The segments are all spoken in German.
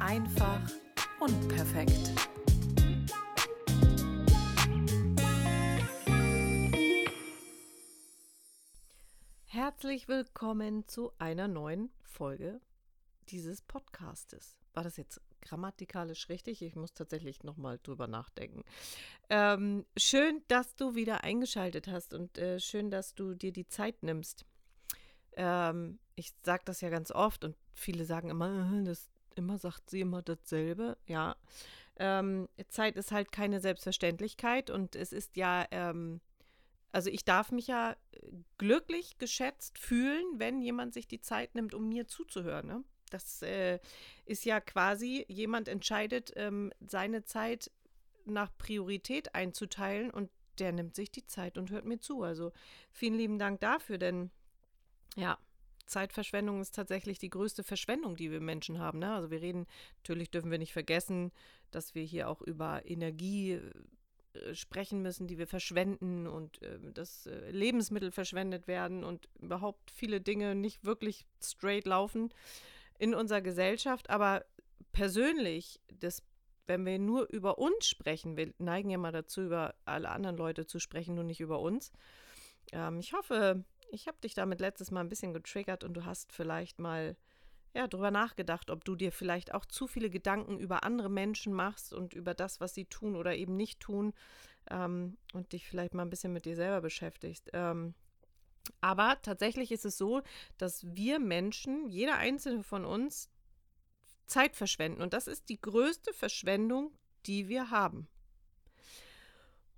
Einfach unperfekt. Herzlich willkommen zu einer neuen Folge dieses Podcastes. War das jetzt grammatikalisch richtig? Ich muss tatsächlich nochmal drüber nachdenken. Ähm, schön, dass du wieder eingeschaltet hast und äh, schön, dass du dir die Zeit nimmst. Ähm, ich sage das ja ganz oft und viele sagen immer, äh, das immer sagt sie immer dasselbe. Ja, ähm, Zeit ist halt keine Selbstverständlichkeit und es ist ja, ähm, also ich darf mich ja glücklich geschätzt fühlen, wenn jemand sich die Zeit nimmt, um mir zuzuhören. Ne? Das äh, ist ja quasi, jemand entscheidet, ähm, seine Zeit nach Priorität einzuteilen und der nimmt sich die Zeit und hört mir zu. Also vielen lieben Dank dafür, denn ja, Zeitverschwendung ist tatsächlich die größte Verschwendung, die wir Menschen haben. Ne? Also wir reden, natürlich dürfen wir nicht vergessen, dass wir hier auch über Energie äh, sprechen müssen, die wir verschwenden und äh, dass äh, Lebensmittel verschwendet werden und überhaupt viele Dinge nicht wirklich straight laufen in unserer Gesellschaft. Aber persönlich, das, wenn wir nur über uns sprechen, wir neigen ja mal dazu, über alle anderen Leute zu sprechen, nur nicht über uns. Ähm, ich hoffe, ich habe dich damit letztes Mal ein bisschen getriggert und du hast vielleicht mal ja, drüber nachgedacht, ob du dir vielleicht auch zu viele Gedanken über andere Menschen machst und über das, was sie tun oder eben nicht tun ähm, und dich vielleicht mal ein bisschen mit dir selber beschäftigst. Ähm, aber tatsächlich ist es so, dass wir Menschen, jeder einzelne von uns, Zeit verschwenden. Und das ist die größte Verschwendung, die wir haben.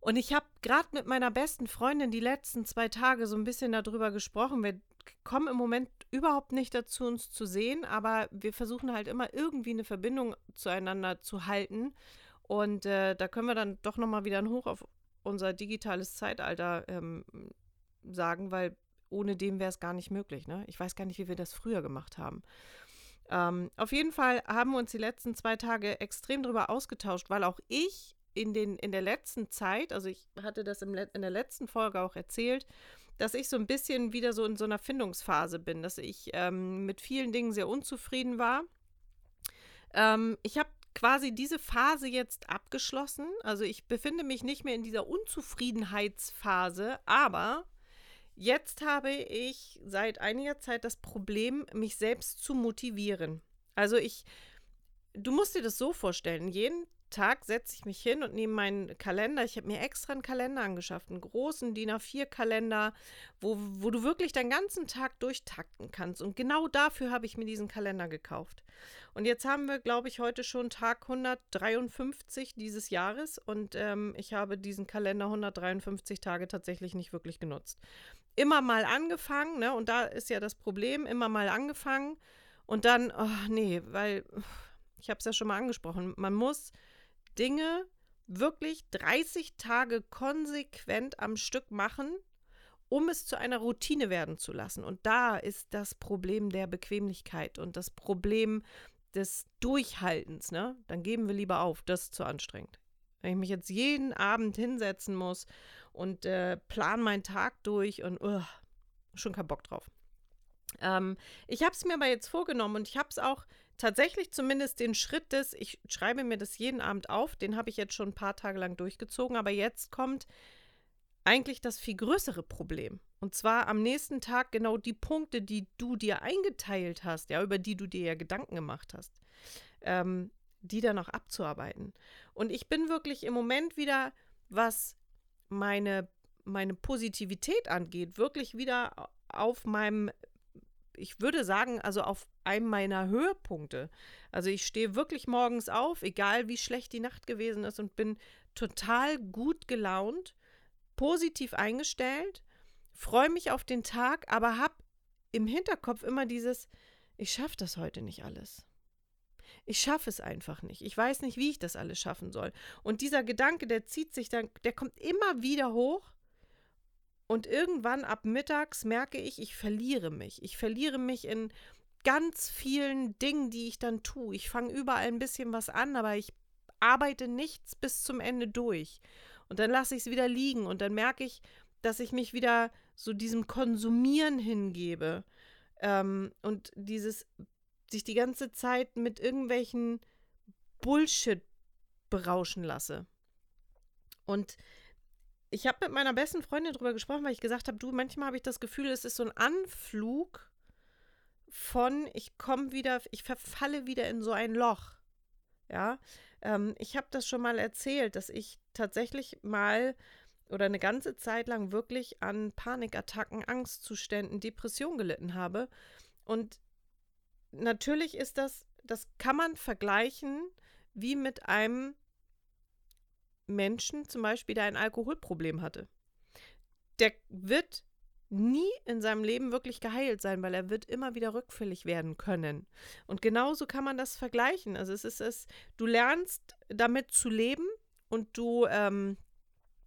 Und ich habe gerade mit meiner besten Freundin die letzten zwei Tage so ein bisschen darüber gesprochen. Wir kommen im Moment überhaupt nicht dazu, uns zu sehen, aber wir versuchen halt immer irgendwie eine Verbindung zueinander zu halten. Und äh, da können wir dann doch nochmal wieder ein Hoch auf unser digitales Zeitalter ähm, sagen, weil ohne dem wäre es gar nicht möglich. Ne? Ich weiß gar nicht, wie wir das früher gemacht haben. Ähm, auf jeden Fall haben wir uns die letzten zwei Tage extrem darüber ausgetauscht, weil auch ich in, den, in der letzten Zeit, also ich hatte das im, in der letzten Folge auch erzählt, dass ich so ein bisschen wieder so in so einer Findungsphase bin, dass ich ähm, mit vielen Dingen sehr unzufrieden war. Ähm, ich habe quasi diese Phase jetzt abgeschlossen. Also ich befinde mich nicht mehr in dieser Unzufriedenheitsphase, aber jetzt habe ich seit einiger Zeit das Problem, mich selbst zu motivieren. Also ich, du musst dir das so vorstellen, jeden Tag setze ich mich hin und nehme meinen Kalender. Ich habe mir extra einen Kalender angeschafft, einen großen DIN A4-Kalender, wo, wo du wirklich deinen ganzen Tag durchtakten kannst. Und genau dafür habe ich mir diesen Kalender gekauft. Und jetzt haben wir, glaube ich, heute schon Tag 153 dieses Jahres und ähm, ich habe diesen Kalender 153 Tage tatsächlich nicht wirklich genutzt. Immer mal angefangen, ne? Und da ist ja das Problem, immer mal angefangen und dann, oh nee, weil ich habe es ja schon mal angesprochen, man muss Dinge wirklich 30 Tage konsequent am Stück machen, um es zu einer Routine werden zu lassen. Und da ist das Problem der Bequemlichkeit und das Problem des Durchhaltens. Ne? Dann geben wir lieber auf, das ist zu anstrengend. Wenn ich mich jetzt jeden Abend hinsetzen muss und äh, plan meinen Tag durch und uh, schon keinen Bock drauf. Ähm, ich habe es mir aber jetzt vorgenommen und ich habe es auch tatsächlich zumindest den Schritt des, ich schreibe mir das jeden Abend auf, den habe ich jetzt schon ein paar Tage lang durchgezogen, aber jetzt kommt eigentlich das viel größere Problem. Und zwar am nächsten Tag genau die Punkte, die du dir eingeteilt hast, ja, über die du dir ja Gedanken gemacht hast, ähm, die dann auch abzuarbeiten. Und ich bin wirklich im Moment wieder, was meine, meine Positivität angeht, wirklich wieder auf meinem ich würde sagen, also auf einem meiner Höhepunkte. Also ich stehe wirklich morgens auf, egal wie schlecht die Nacht gewesen ist und bin total gut gelaunt, positiv eingestellt, freue mich auf den Tag, aber habe im Hinterkopf immer dieses, ich schaffe das heute nicht alles. Ich schaffe es einfach nicht. Ich weiß nicht, wie ich das alles schaffen soll. Und dieser Gedanke, der zieht sich dann, der kommt immer wieder hoch und irgendwann ab mittags merke ich, ich verliere mich. Ich verliere mich in ganz vielen Dingen, die ich dann tue. Ich fange überall ein bisschen was an, aber ich arbeite nichts bis zum Ende durch. Und dann lasse ich es wieder liegen und dann merke ich, dass ich mich wieder so diesem Konsumieren hingebe. Ähm, und dieses sich die ganze Zeit mit irgendwelchen Bullshit berauschen lasse. Und ich habe mit meiner besten Freundin darüber gesprochen, weil ich gesagt habe, du, manchmal habe ich das Gefühl, es ist so ein Anflug von, ich komme wieder, ich verfalle wieder in so ein Loch. Ja, ähm, ich habe das schon mal erzählt, dass ich tatsächlich mal oder eine ganze Zeit lang wirklich an Panikattacken, Angstzuständen, Depression gelitten habe. Und natürlich ist das, das kann man vergleichen wie mit einem Menschen zum Beispiel, der ein Alkoholproblem hatte. Der wird nie in seinem Leben wirklich geheilt sein, weil er wird immer wieder rückfällig werden können. Und genauso kann man das vergleichen. Also es ist es, du lernst damit zu leben und du ähm,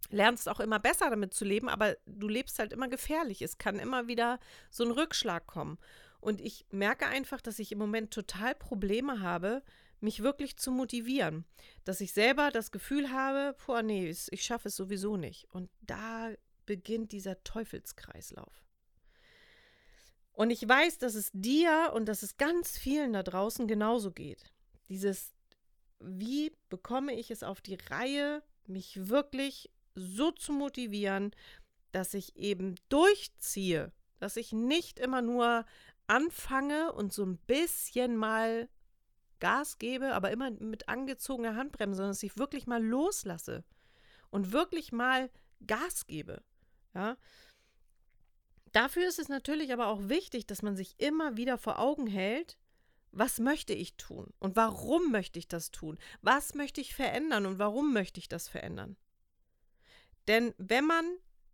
lernst auch immer besser damit zu leben, aber du lebst halt immer gefährlich. Es kann immer wieder so ein Rückschlag kommen. Und ich merke einfach, dass ich im Moment total Probleme habe, mich wirklich zu motivieren. Dass ich selber das Gefühl habe, boah, nee, ich schaffe es sowieso nicht. Und da beginnt dieser Teufelskreislauf. Und ich weiß, dass es dir und dass es ganz vielen da draußen genauso geht. Dieses, wie bekomme ich es auf die Reihe, mich wirklich so zu motivieren, dass ich eben durchziehe, dass ich nicht immer nur anfange und so ein bisschen mal Gas gebe, aber immer mit angezogener Handbremse, sondern dass ich wirklich mal loslasse und wirklich mal Gas gebe. Ja. Dafür ist es natürlich aber auch wichtig, dass man sich immer wieder vor Augen hält, was möchte ich tun und warum möchte ich das tun? Was möchte ich verändern und warum möchte ich das verändern? Denn wenn man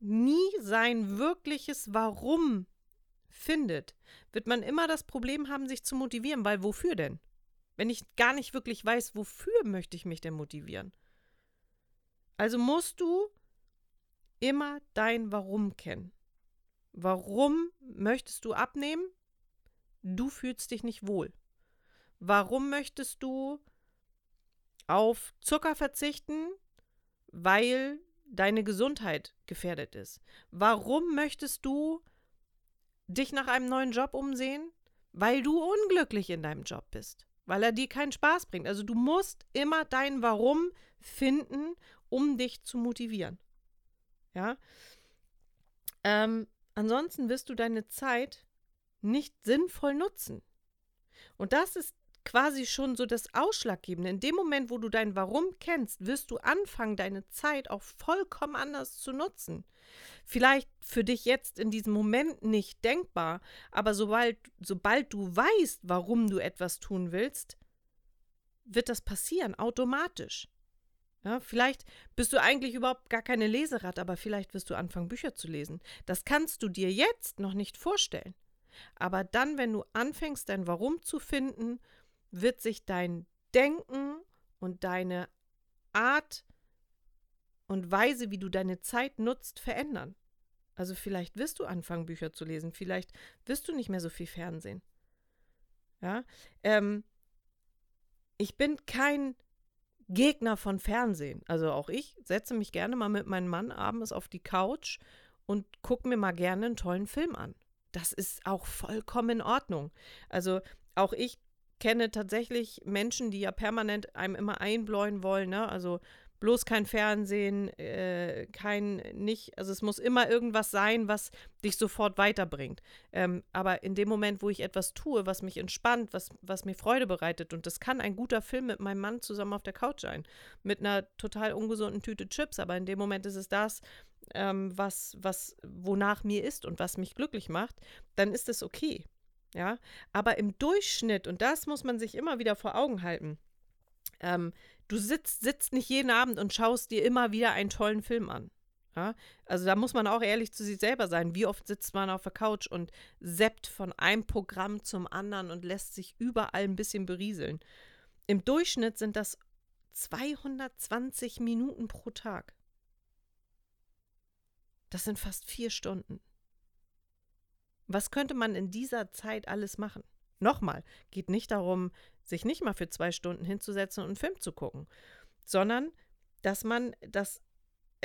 nie sein wirkliches Warum findet, wird man immer das Problem haben, sich zu motivieren, weil wofür denn? Wenn ich gar nicht wirklich weiß, wofür möchte ich mich denn motivieren? Also musst du immer dein Warum kennen. Warum möchtest du abnehmen? Du fühlst dich nicht wohl. Warum möchtest du auf Zucker verzichten? Weil deine Gesundheit gefährdet ist. Warum möchtest du dich nach einem neuen Job umsehen? Weil du unglücklich in deinem Job bist, weil er dir keinen Spaß bringt. Also du musst immer dein Warum finden, um dich zu motivieren. Ja. Ähm, ansonsten wirst du deine Zeit nicht sinnvoll nutzen. Und das ist quasi schon so das Ausschlaggebende. In dem Moment, wo du dein Warum kennst, wirst du anfangen, deine Zeit auch vollkommen anders zu nutzen. Vielleicht für dich jetzt in diesem Moment nicht denkbar, aber sobald, sobald du weißt, warum du etwas tun willst, wird das passieren, automatisch. Ja, vielleicht bist du eigentlich überhaupt gar keine Leseratte, aber vielleicht wirst du anfangen, Bücher zu lesen. Das kannst du dir jetzt noch nicht vorstellen. Aber dann, wenn du anfängst, dein Warum zu finden wird sich dein Denken und deine Art und Weise, wie du deine Zeit nutzt, verändern. Also vielleicht wirst du anfangen, Bücher zu lesen, vielleicht wirst du nicht mehr so viel Fernsehen. Ja, ähm, ich bin kein Gegner von Fernsehen. Also auch ich setze mich gerne mal mit meinem Mann abends auf die Couch und gucke mir mal gerne einen tollen Film an. Das ist auch vollkommen in Ordnung. Also auch ich kenne tatsächlich Menschen, die ja permanent einem immer einbläuen wollen, ne? Also bloß kein Fernsehen, äh, kein nicht, also es muss immer irgendwas sein, was dich sofort weiterbringt. Ähm, aber in dem Moment, wo ich etwas tue, was mich entspannt, was, was mir Freude bereitet, und das kann ein guter Film mit meinem Mann zusammen auf der Couch sein, mit einer total ungesunden Tüte Chips, aber in dem Moment ist es das, ähm, was, was, wonach mir ist und was mich glücklich macht, dann ist es okay. Ja, aber im Durchschnitt, und das muss man sich immer wieder vor Augen halten, ähm, du sitzt, sitzt nicht jeden Abend und schaust dir immer wieder einen tollen Film an. Ja? Also da muss man auch ehrlich zu sich selber sein. Wie oft sitzt man auf der Couch und seppt von einem Programm zum anderen und lässt sich überall ein bisschen berieseln. Im Durchschnitt sind das 220 Minuten pro Tag. Das sind fast vier Stunden. Was könnte man in dieser Zeit alles machen? Nochmal, geht nicht darum, sich nicht mal für zwei Stunden hinzusetzen und einen Film zu gucken, sondern dass man das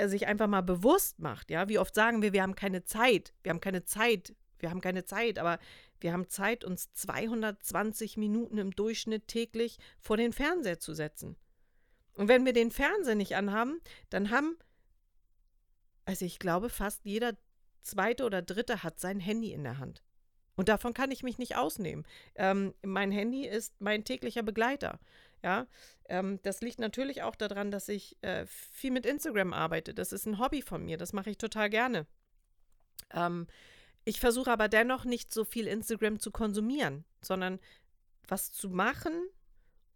sich einfach mal bewusst macht. Ja, wie oft sagen wir, wir haben keine Zeit, wir haben keine Zeit wir haben keine Zeit, aber wir haben Zeit, uns 220 Minuten im Durchschnitt täglich vor den Fernseher zu setzen. Und wenn wir den Fernseher nicht anhaben, dann haben, also ich glaube, fast jeder zweite oder dritte hat sein Handy in der Hand. Und davon kann ich mich nicht ausnehmen. Ähm, mein Handy ist mein täglicher Begleiter. Ja, ähm, das liegt natürlich auch daran, dass ich äh, viel mit Instagram arbeite. Das ist ein Hobby von mir. Das mache ich total gerne. Ähm, ich versuche aber dennoch nicht so viel Instagram zu konsumieren, sondern was zu machen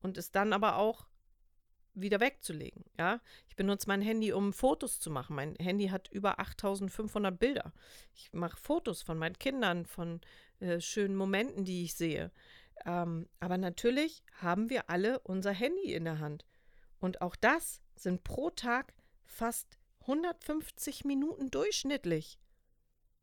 und es dann aber auch wieder wegzulegen. Ja, ich benutze mein Handy, um Fotos zu machen. Mein Handy hat über 8500 Bilder. Ich mache Fotos von meinen Kindern, von äh, schönen Momenten, die ich sehe. Ähm, aber natürlich haben wir alle unser Handy in der Hand. Und auch das sind pro Tag fast 150 Minuten durchschnittlich.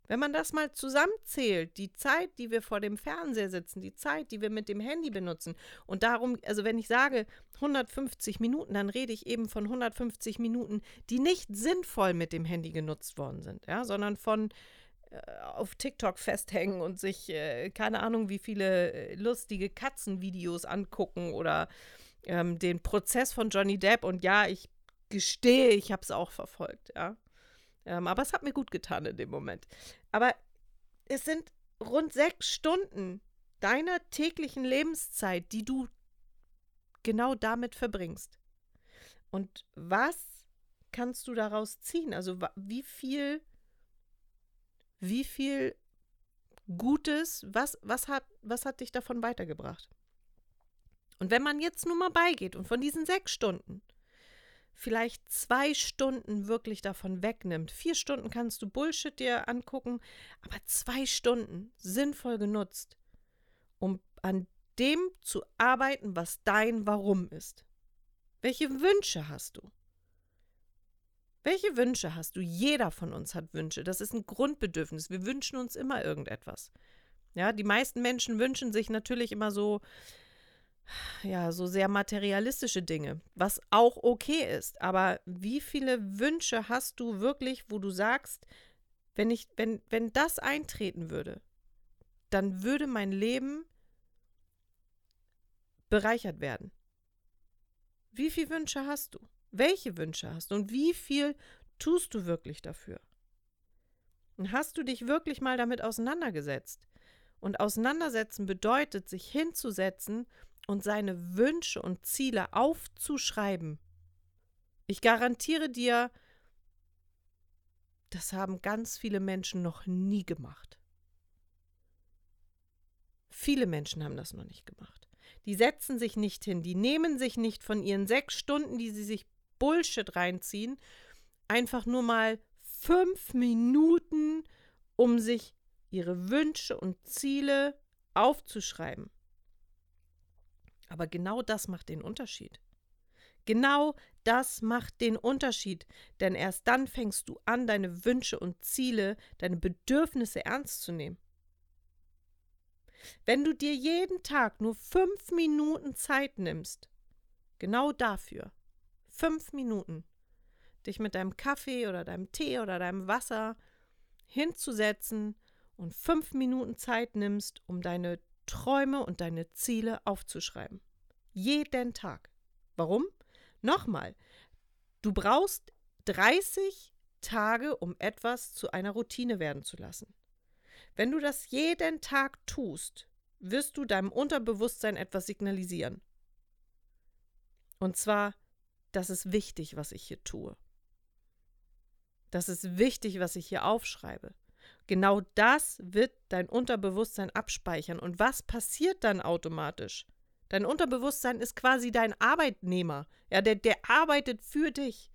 Wenn man das mal zusammenzählt, die Zeit, die wir vor dem Fernseher sitzen, die Zeit, die wir mit dem Handy benutzen, und darum, also wenn ich sage 150 Minuten, dann rede ich eben von 150 Minuten, die nicht sinnvoll mit dem Handy genutzt worden sind, ja, sondern von äh, auf TikTok festhängen und sich äh, keine Ahnung, wie viele äh, lustige Katzenvideos angucken oder ähm, den Prozess von Johnny Depp. Und ja, ich gestehe, ich habe es auch verfolgt, ja. Ähm, aber es hat mir gut getan in dem Moment. Aber es sind rund sechs Stunden deiner täglichen Lebenszeit, die du genau damit verbringst. Und was kannst du daraus ziehen? Also wie viel, wie viel Gutes, was, was, hat, was hat dich davon weitergebracht? Und wenn man jetzt nur mal beigeht und von diesen sechs Stunden vielleicht zwei Stunden wirklich davon wegnimmt. Vier Stunden kannst du Bullshit dir angucken, aber zwei Stunden sinnvoll genutzt, um an dem zu arbeiten, was dein Warum ist. Welche Wünsche hast du? Welche Wünsche hast du? Jeder von uns hat Wünsche. Das ist ein Grundbedürfnis. Wir wünschen uns immer irgendetwas. Ja, die meisten Menschen wünschen sich natürlich immer so ja, so sehr materialistische Dinge, was auch okay ist. Aber wie viele Wünsche hast du wirklich, wo du sagst, wenn ich, wenn, wenn das eintreten würde, dann würde mein Leben bereichert werden. Wie viele Wünsche hast du? Welche Wünsche hast du? Und wie viel tust du wirklich dafür? Und hast du dich wirklich mal damit auseinandergesetzt? Und auseinandersetzen bedeutet, sich hinzusetzen und seine Wünsche und Ziele aufzuschreiben. Ich garantiere dir, das haben ganz viele Menschen noch nie gemacht. Viele Menschen haben das noch nicht gemacht. Die setzen sich nicht hin, die nehmen sich nicht von ihren sechs Stunden, die sie sich Bullshit reinziehen, einfach nur mal fünf Minuten, um sich ihre Wünsche und Ziele aufzuschreiben. Aber genau das macht den Unterschied. Genau das macht den Unterschied, denn erst dann fängst du an, deine Wünsche und Ziele, deine Bedürfnisse ernst zu nehmen. Wenn du dir jeden Tag nur fünf Minuten Zeit nimmst, genau dafür, fünf Minuten, dich mit deinem Kaffee oder deinem Tee oder deinem Wasser hinzusetzen und fünf Minuten Zeit nimmst, um deine Träume und deine Ziele aufzuschreiben. Jeden Tag. Warum? Nochmal, du brauchst 30 Tage, um etwas zu einer Routine werden zu lassen. Wenn du das jeden Tag tust, wirst du deinem Unterbewusstsein etwas signalisieren. Und zwar, das ist wichtig, was ich hier tue. Das ist wichtig, was ich hier aufschreibe. Genau das wird dein Unterbewusstsein abspeichern. Und was passiert dann automatisch? Dein Unterbewusstsein ist quasi dein Arbeitnehmer. Ja, der, der arbeitet für dich.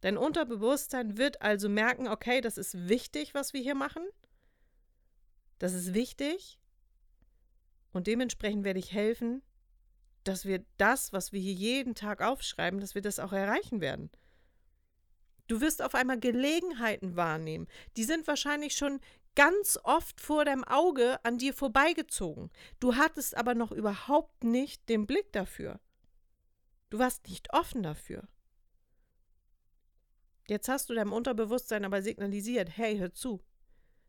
Dein Unterbewusstsein wird also merken, okay, das ist wichtig, was wir hier machen. Das ist wichtig. Und dementsprechend werde ich helfen, dass wir das, was wir hier jeden Tag aufschreiben, dass wir das auch erreichen werden. Du wirst auf einmal Gelegenheiten wahrnehmen. Die sind wahrscheinlich schon ganz oft vor deinem Auge an dir vorbeigezogen. Du hattest aber noch überhaupt nicht den Blick dafür. Du warst nicht offen dafür. Jetzt hast du deinem Unterbewusstsein aber signalisiert, hey, hör zu.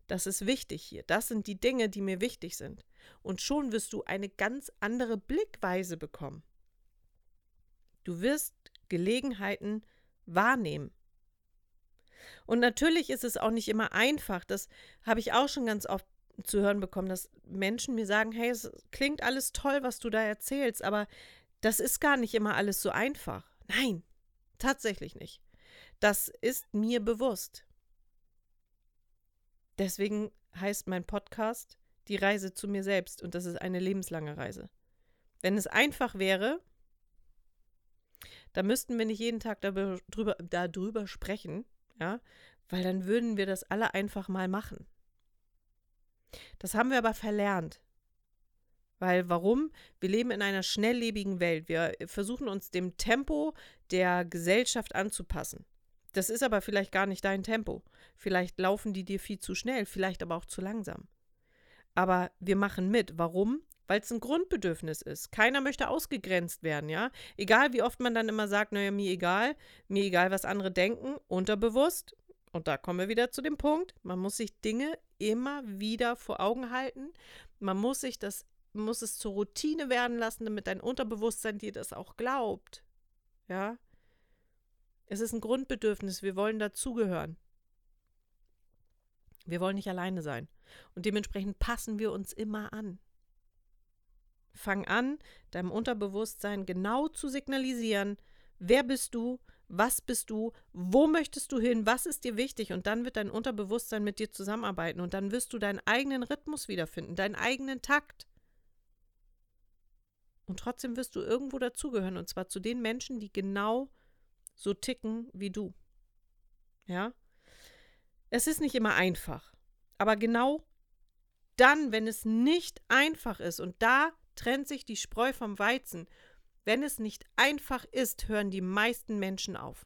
das ist wichtig hier. Das sind die Dinge, die mir wichtig sind. Und schon wirst du eine ganz andere Blickweise bekommen. Du wirst Gelegenheiten wahrnehmen. Und natürlich ist es auch nicht immer einfach. Das habe ich auch schon ganz oft zu hören bekommen, dass Menschen mir sagen, hey, es klingt alles toll, was du da erzählst, aber das ist gar nicht immer alles so einfach. Nein, tatsächlich nicht. Das ist mir bewusst. Deswegen heißt mein Podcast Die Reise zu mir selbst und das ist eine lebenslange Reise. Wenn es einfach wäre, dann müssten wir nicht jeden Tag darüber, darüber sprechen, ja, weil dann würden wir das alle einfach mal machen. Das haben wir aber verlernt. Weil warum? Wir leben in einer schnelllebigen Welt. Wir versuchen uns dem Tempo der Gesellschaft anzupassen. Das ist aber vielleicht gar nicht dein Tempo. Vielleicht laufen die dir viel zu schnell, vielleicht aber auch zu langsam. Aber wir machen mit. Warum? Weil es ein Grundbedürfnis ist. Keiner möchte ausgegrenzt werden, ja? Egal wie oft man dann immer sagt, naja, mir egal, mir egal, was andere denken, unterbewusst. Und da kommen wir wieder zu dem Punkt, man muss sich Dinge immer wieder vor Augen halten. Man muss sich das, muss es zur Routine werden lassen, damit dein Unterbewusstsein dir das auch glaubt. Ja? Es ist ein Grundbedürfnis, wir wollen dazugehören. Wir wollen nicht alleine sein. Und dementsprechend passen wir uns immer an. Fang an, deinem Unterbewusstsein genau zu signalisieren, wer bist du, was bist du, wo möchtest du hin, was ist dir wichtig und dann wird dein Unterbewusstsein mit dir zusammenarbeiten und dann wirst du deinen eigenen Rhythmus wiederfinden, deinen eigenen Takt. Und trotzdem wirst du irgendwo dazugehören und zwar zu den Menschen, die genau so ticken wie du. Ja? Es ist nicht immer einfach, aber genau dann, wenn es nicht einfach ist und da trennt sich die Spreu vom Weizen, wenn es nicht einfach ist, hören die meisten Menschen auf.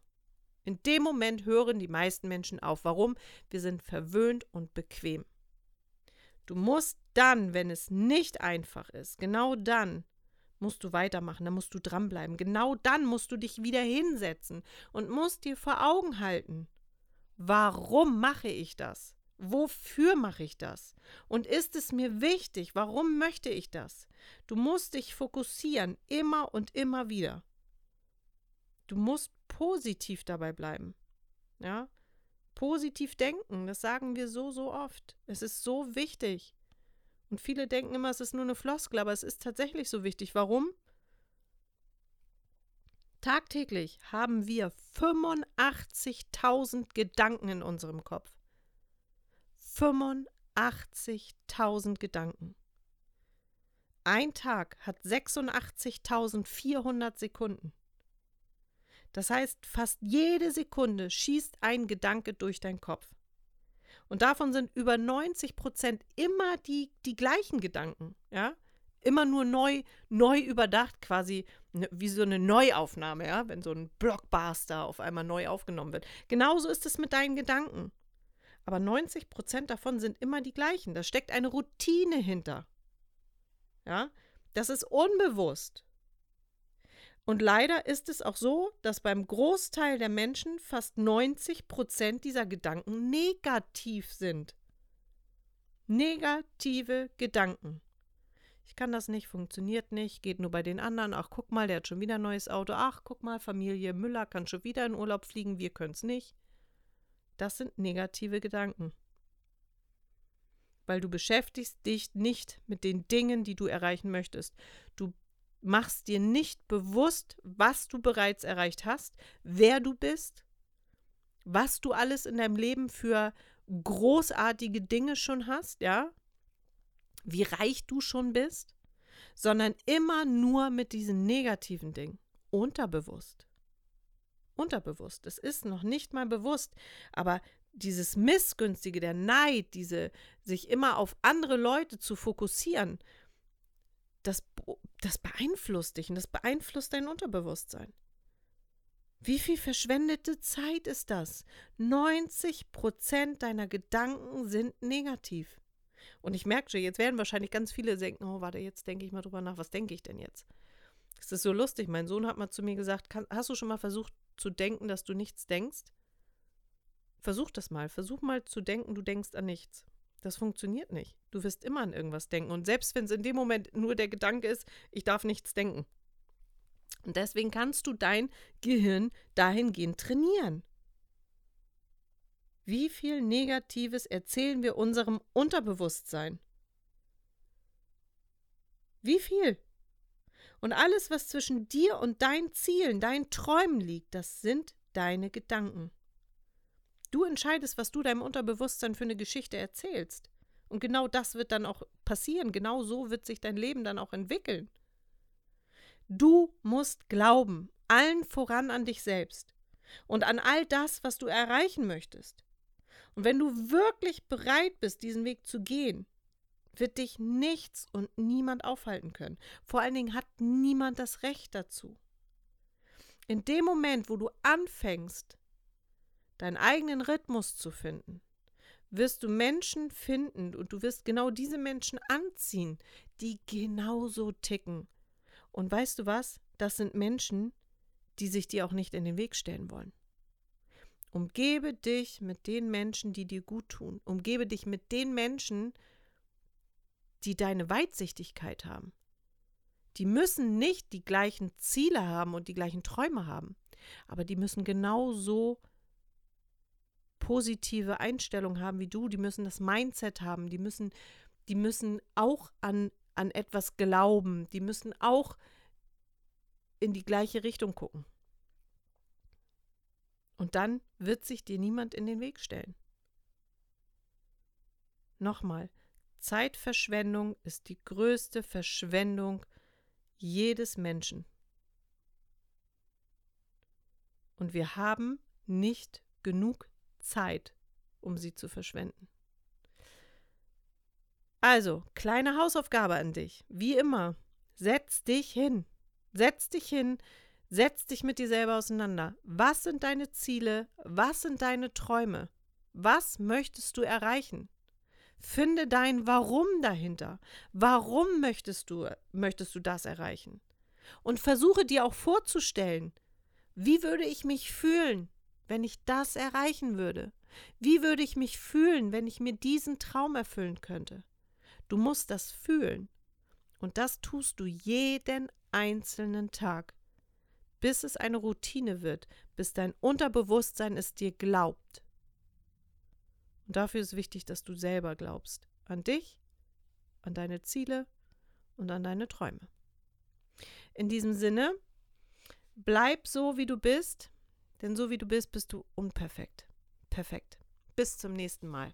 In dem Moment hören die meisten Menschen auf. Warum? Wir sind verwöhnt und bequem. Du musst dann, wenn es nicht einfach ist, genau dann musst du weitermachen, dann musst du dranbleiben. Genau dann musst du dich wieder hinsetzen und musst dir vor Augen halten, warum mache ich das? Wofür mache ich das? Und ist es mir wichtig? Warum möchte ich das? Du musst dich fokussieren, immer und immer wieder. Du musst positiv dabei bleiben. Ja? Positiv denken, das sagen wir so, so oft. Es ist so wichtig. Und viele denken immer, es ist nur eine Floskel, aber es ist tatsächlich so wichtig. Warum? Tagtäglich haben wir 85.000 Gedanken in unserem Kopf. 85.000 Gedanken. Ein Tag hat 86.400 Sekunden. Das heißt, fast jede Sekunde schießt ein Gedanke durch deinen Kopf. Und davon sind über 90 Prozent immer die, die gleichen Gedanken, ja? Immer nur neu, neu überdacht, quasi ne, wie so eine Neuaufnahme, ja, wenn so ein Blockbuster auf einmal neu aufgenommen wird. Genauso ist es mit deinen Gedanken. Aber 90 Prozent davon sind immer die gleichen. Da steckt eine Routine hinter. Ja, das ist unbewusst. Und leider ist es auch so, dass beim Großteil der Menschen fast 90 Prozent dieser Gedanken negativ sind. Negative Gedanken. Ich kann das nicht, funktioniert nicht, geht nur bei den anderen. Ach, guck mal, der hat schon wieder ein neues Auto. Ach, guck mal, Familie Müller kann schon wieder in Urlaub fliegen, wir können es nicht. Das sind negative Gedanken. Weil du beschäftigst dich nicht mit den Dingen, die du erreichen möchtest. Du machst dir nicht bewusst, was du bereits erreicht hast, wer du bist, was du alles in deinem Leben für großartige Dinge schon hast, ja, wie reich du schon bist, sondern immer nur mit diesen negativen Dingen, unterbewusst. Unterbewusst, es ist noch nicht mal bewusst, aber dieses Missgünstige, der Neid, diese sich immer auf andere Leute zu fokussieren, das, das beeinflusst dich und das beeinflusst dein Unterbewusstsein. Wie viel verschwendete Zeit ist das? 90 Prozent deiner Gedanken sind negativ. Und ich merke schon, jetzt werden wahrscheinlich ganz viele denken, oh, warte, jetzt denke ich mal drüber nach, was denke ich denn jetzt? Es ist so lustig. Mein Sohn hat mal zu mir gesagt, kann, hast du schon mal versucht zu denken, dass du nichts denkst? Versuch das mal. Versuch mal zu denken, du denkst an nichts. Das funktioniert nicht. Du wirst immer an irgendwas denken. Und selbst wenn es in dem Moment nur der Gedanke ist, ich darf nichts denken. Und deswegen kannst du dein Gehirn dahingehend trainieren. Wie viel Negatives erzählen wir unserem Unterbewusstsein? Wie viel? Und alles, was zwischen dir und deinen Zielen, deinen Träumen liegt, das sind deine Gedanken. Du entscheidest, was du deinem Unterbewusstsein für eine Geschichte erzählst. Und genau das wird dann auch passieren. Genau so wird sich dein Leben dann auch entwickeln. Du musst glauben, allen voran an dich selbst und an all das, was du erreichen möchtest. Und wenn du wirklich bereit bist, diesen Weg zu gehen, wird dich nichts und niemand aufhalten können. Vor allen Dingen hat niemand das Recht dazu. In dem Moment, wo du anfängst, deinen eigenen Rhythmus zu finden, wirst du Menschen finden und du wirst genau diese Menschen anziehen, die genauso ticken. Und weißt du was? Das sind Menschen, die sich dir auch nicht in den Weg stellen wollen. Umgebe dich mit den Menschen, die dir gut tun. Umgebe dich mit den Menschen, die deine Weitsichtigkeit haben. Die müssen nicht die gleichen Ziele haben und die gleichen Träume haben, aber die müssen genauso positive Einstellung haben wie du, die müssen das Mindset haben, die müssen, die müssen auch an, an etwas glauben, die müssen auch in die gleiche Richtung gucken. Und dann wird sich dir niemand in den Weg stellen. Nochmal, Zeitverschwendung ist die größte Verschwendung jedes Menschen. Und wir haben nicht genug Zeit, um sie zu verschwenden. Also, kleine Hausaufgabe an dich. Wie immer, setz dich hin. Setz dich hin, setz dich mit dir selber auseinander. Was sind deine Ziele? Was sind deine Träume? Was möchtest du erreichen? Finde dein Warum dahinter. Warum möchtest du, möchtest du das erreichen? Und versuche dir auch vorzustellen, wie würde ich mich fühlen, wenn ich das erreichen würde? Wie würde ich mich fühlen, wenn ich mir diesen Traum erfüllen könnte? Du musst das fühlen. Und das tust du jeden einzelnen Tag, bis es eine Routine wird, bis dein Unterbewusstsein es dir glaubt. Und dafür ist wichtig, dass du selber glaubst. An dich, an deine Ziele und an deine Träume. In diesem Sinne, bleib so, wie du bist, denn so wie du bist, bist du unperfekt. Perfekt. Bis zum nächsten Mal.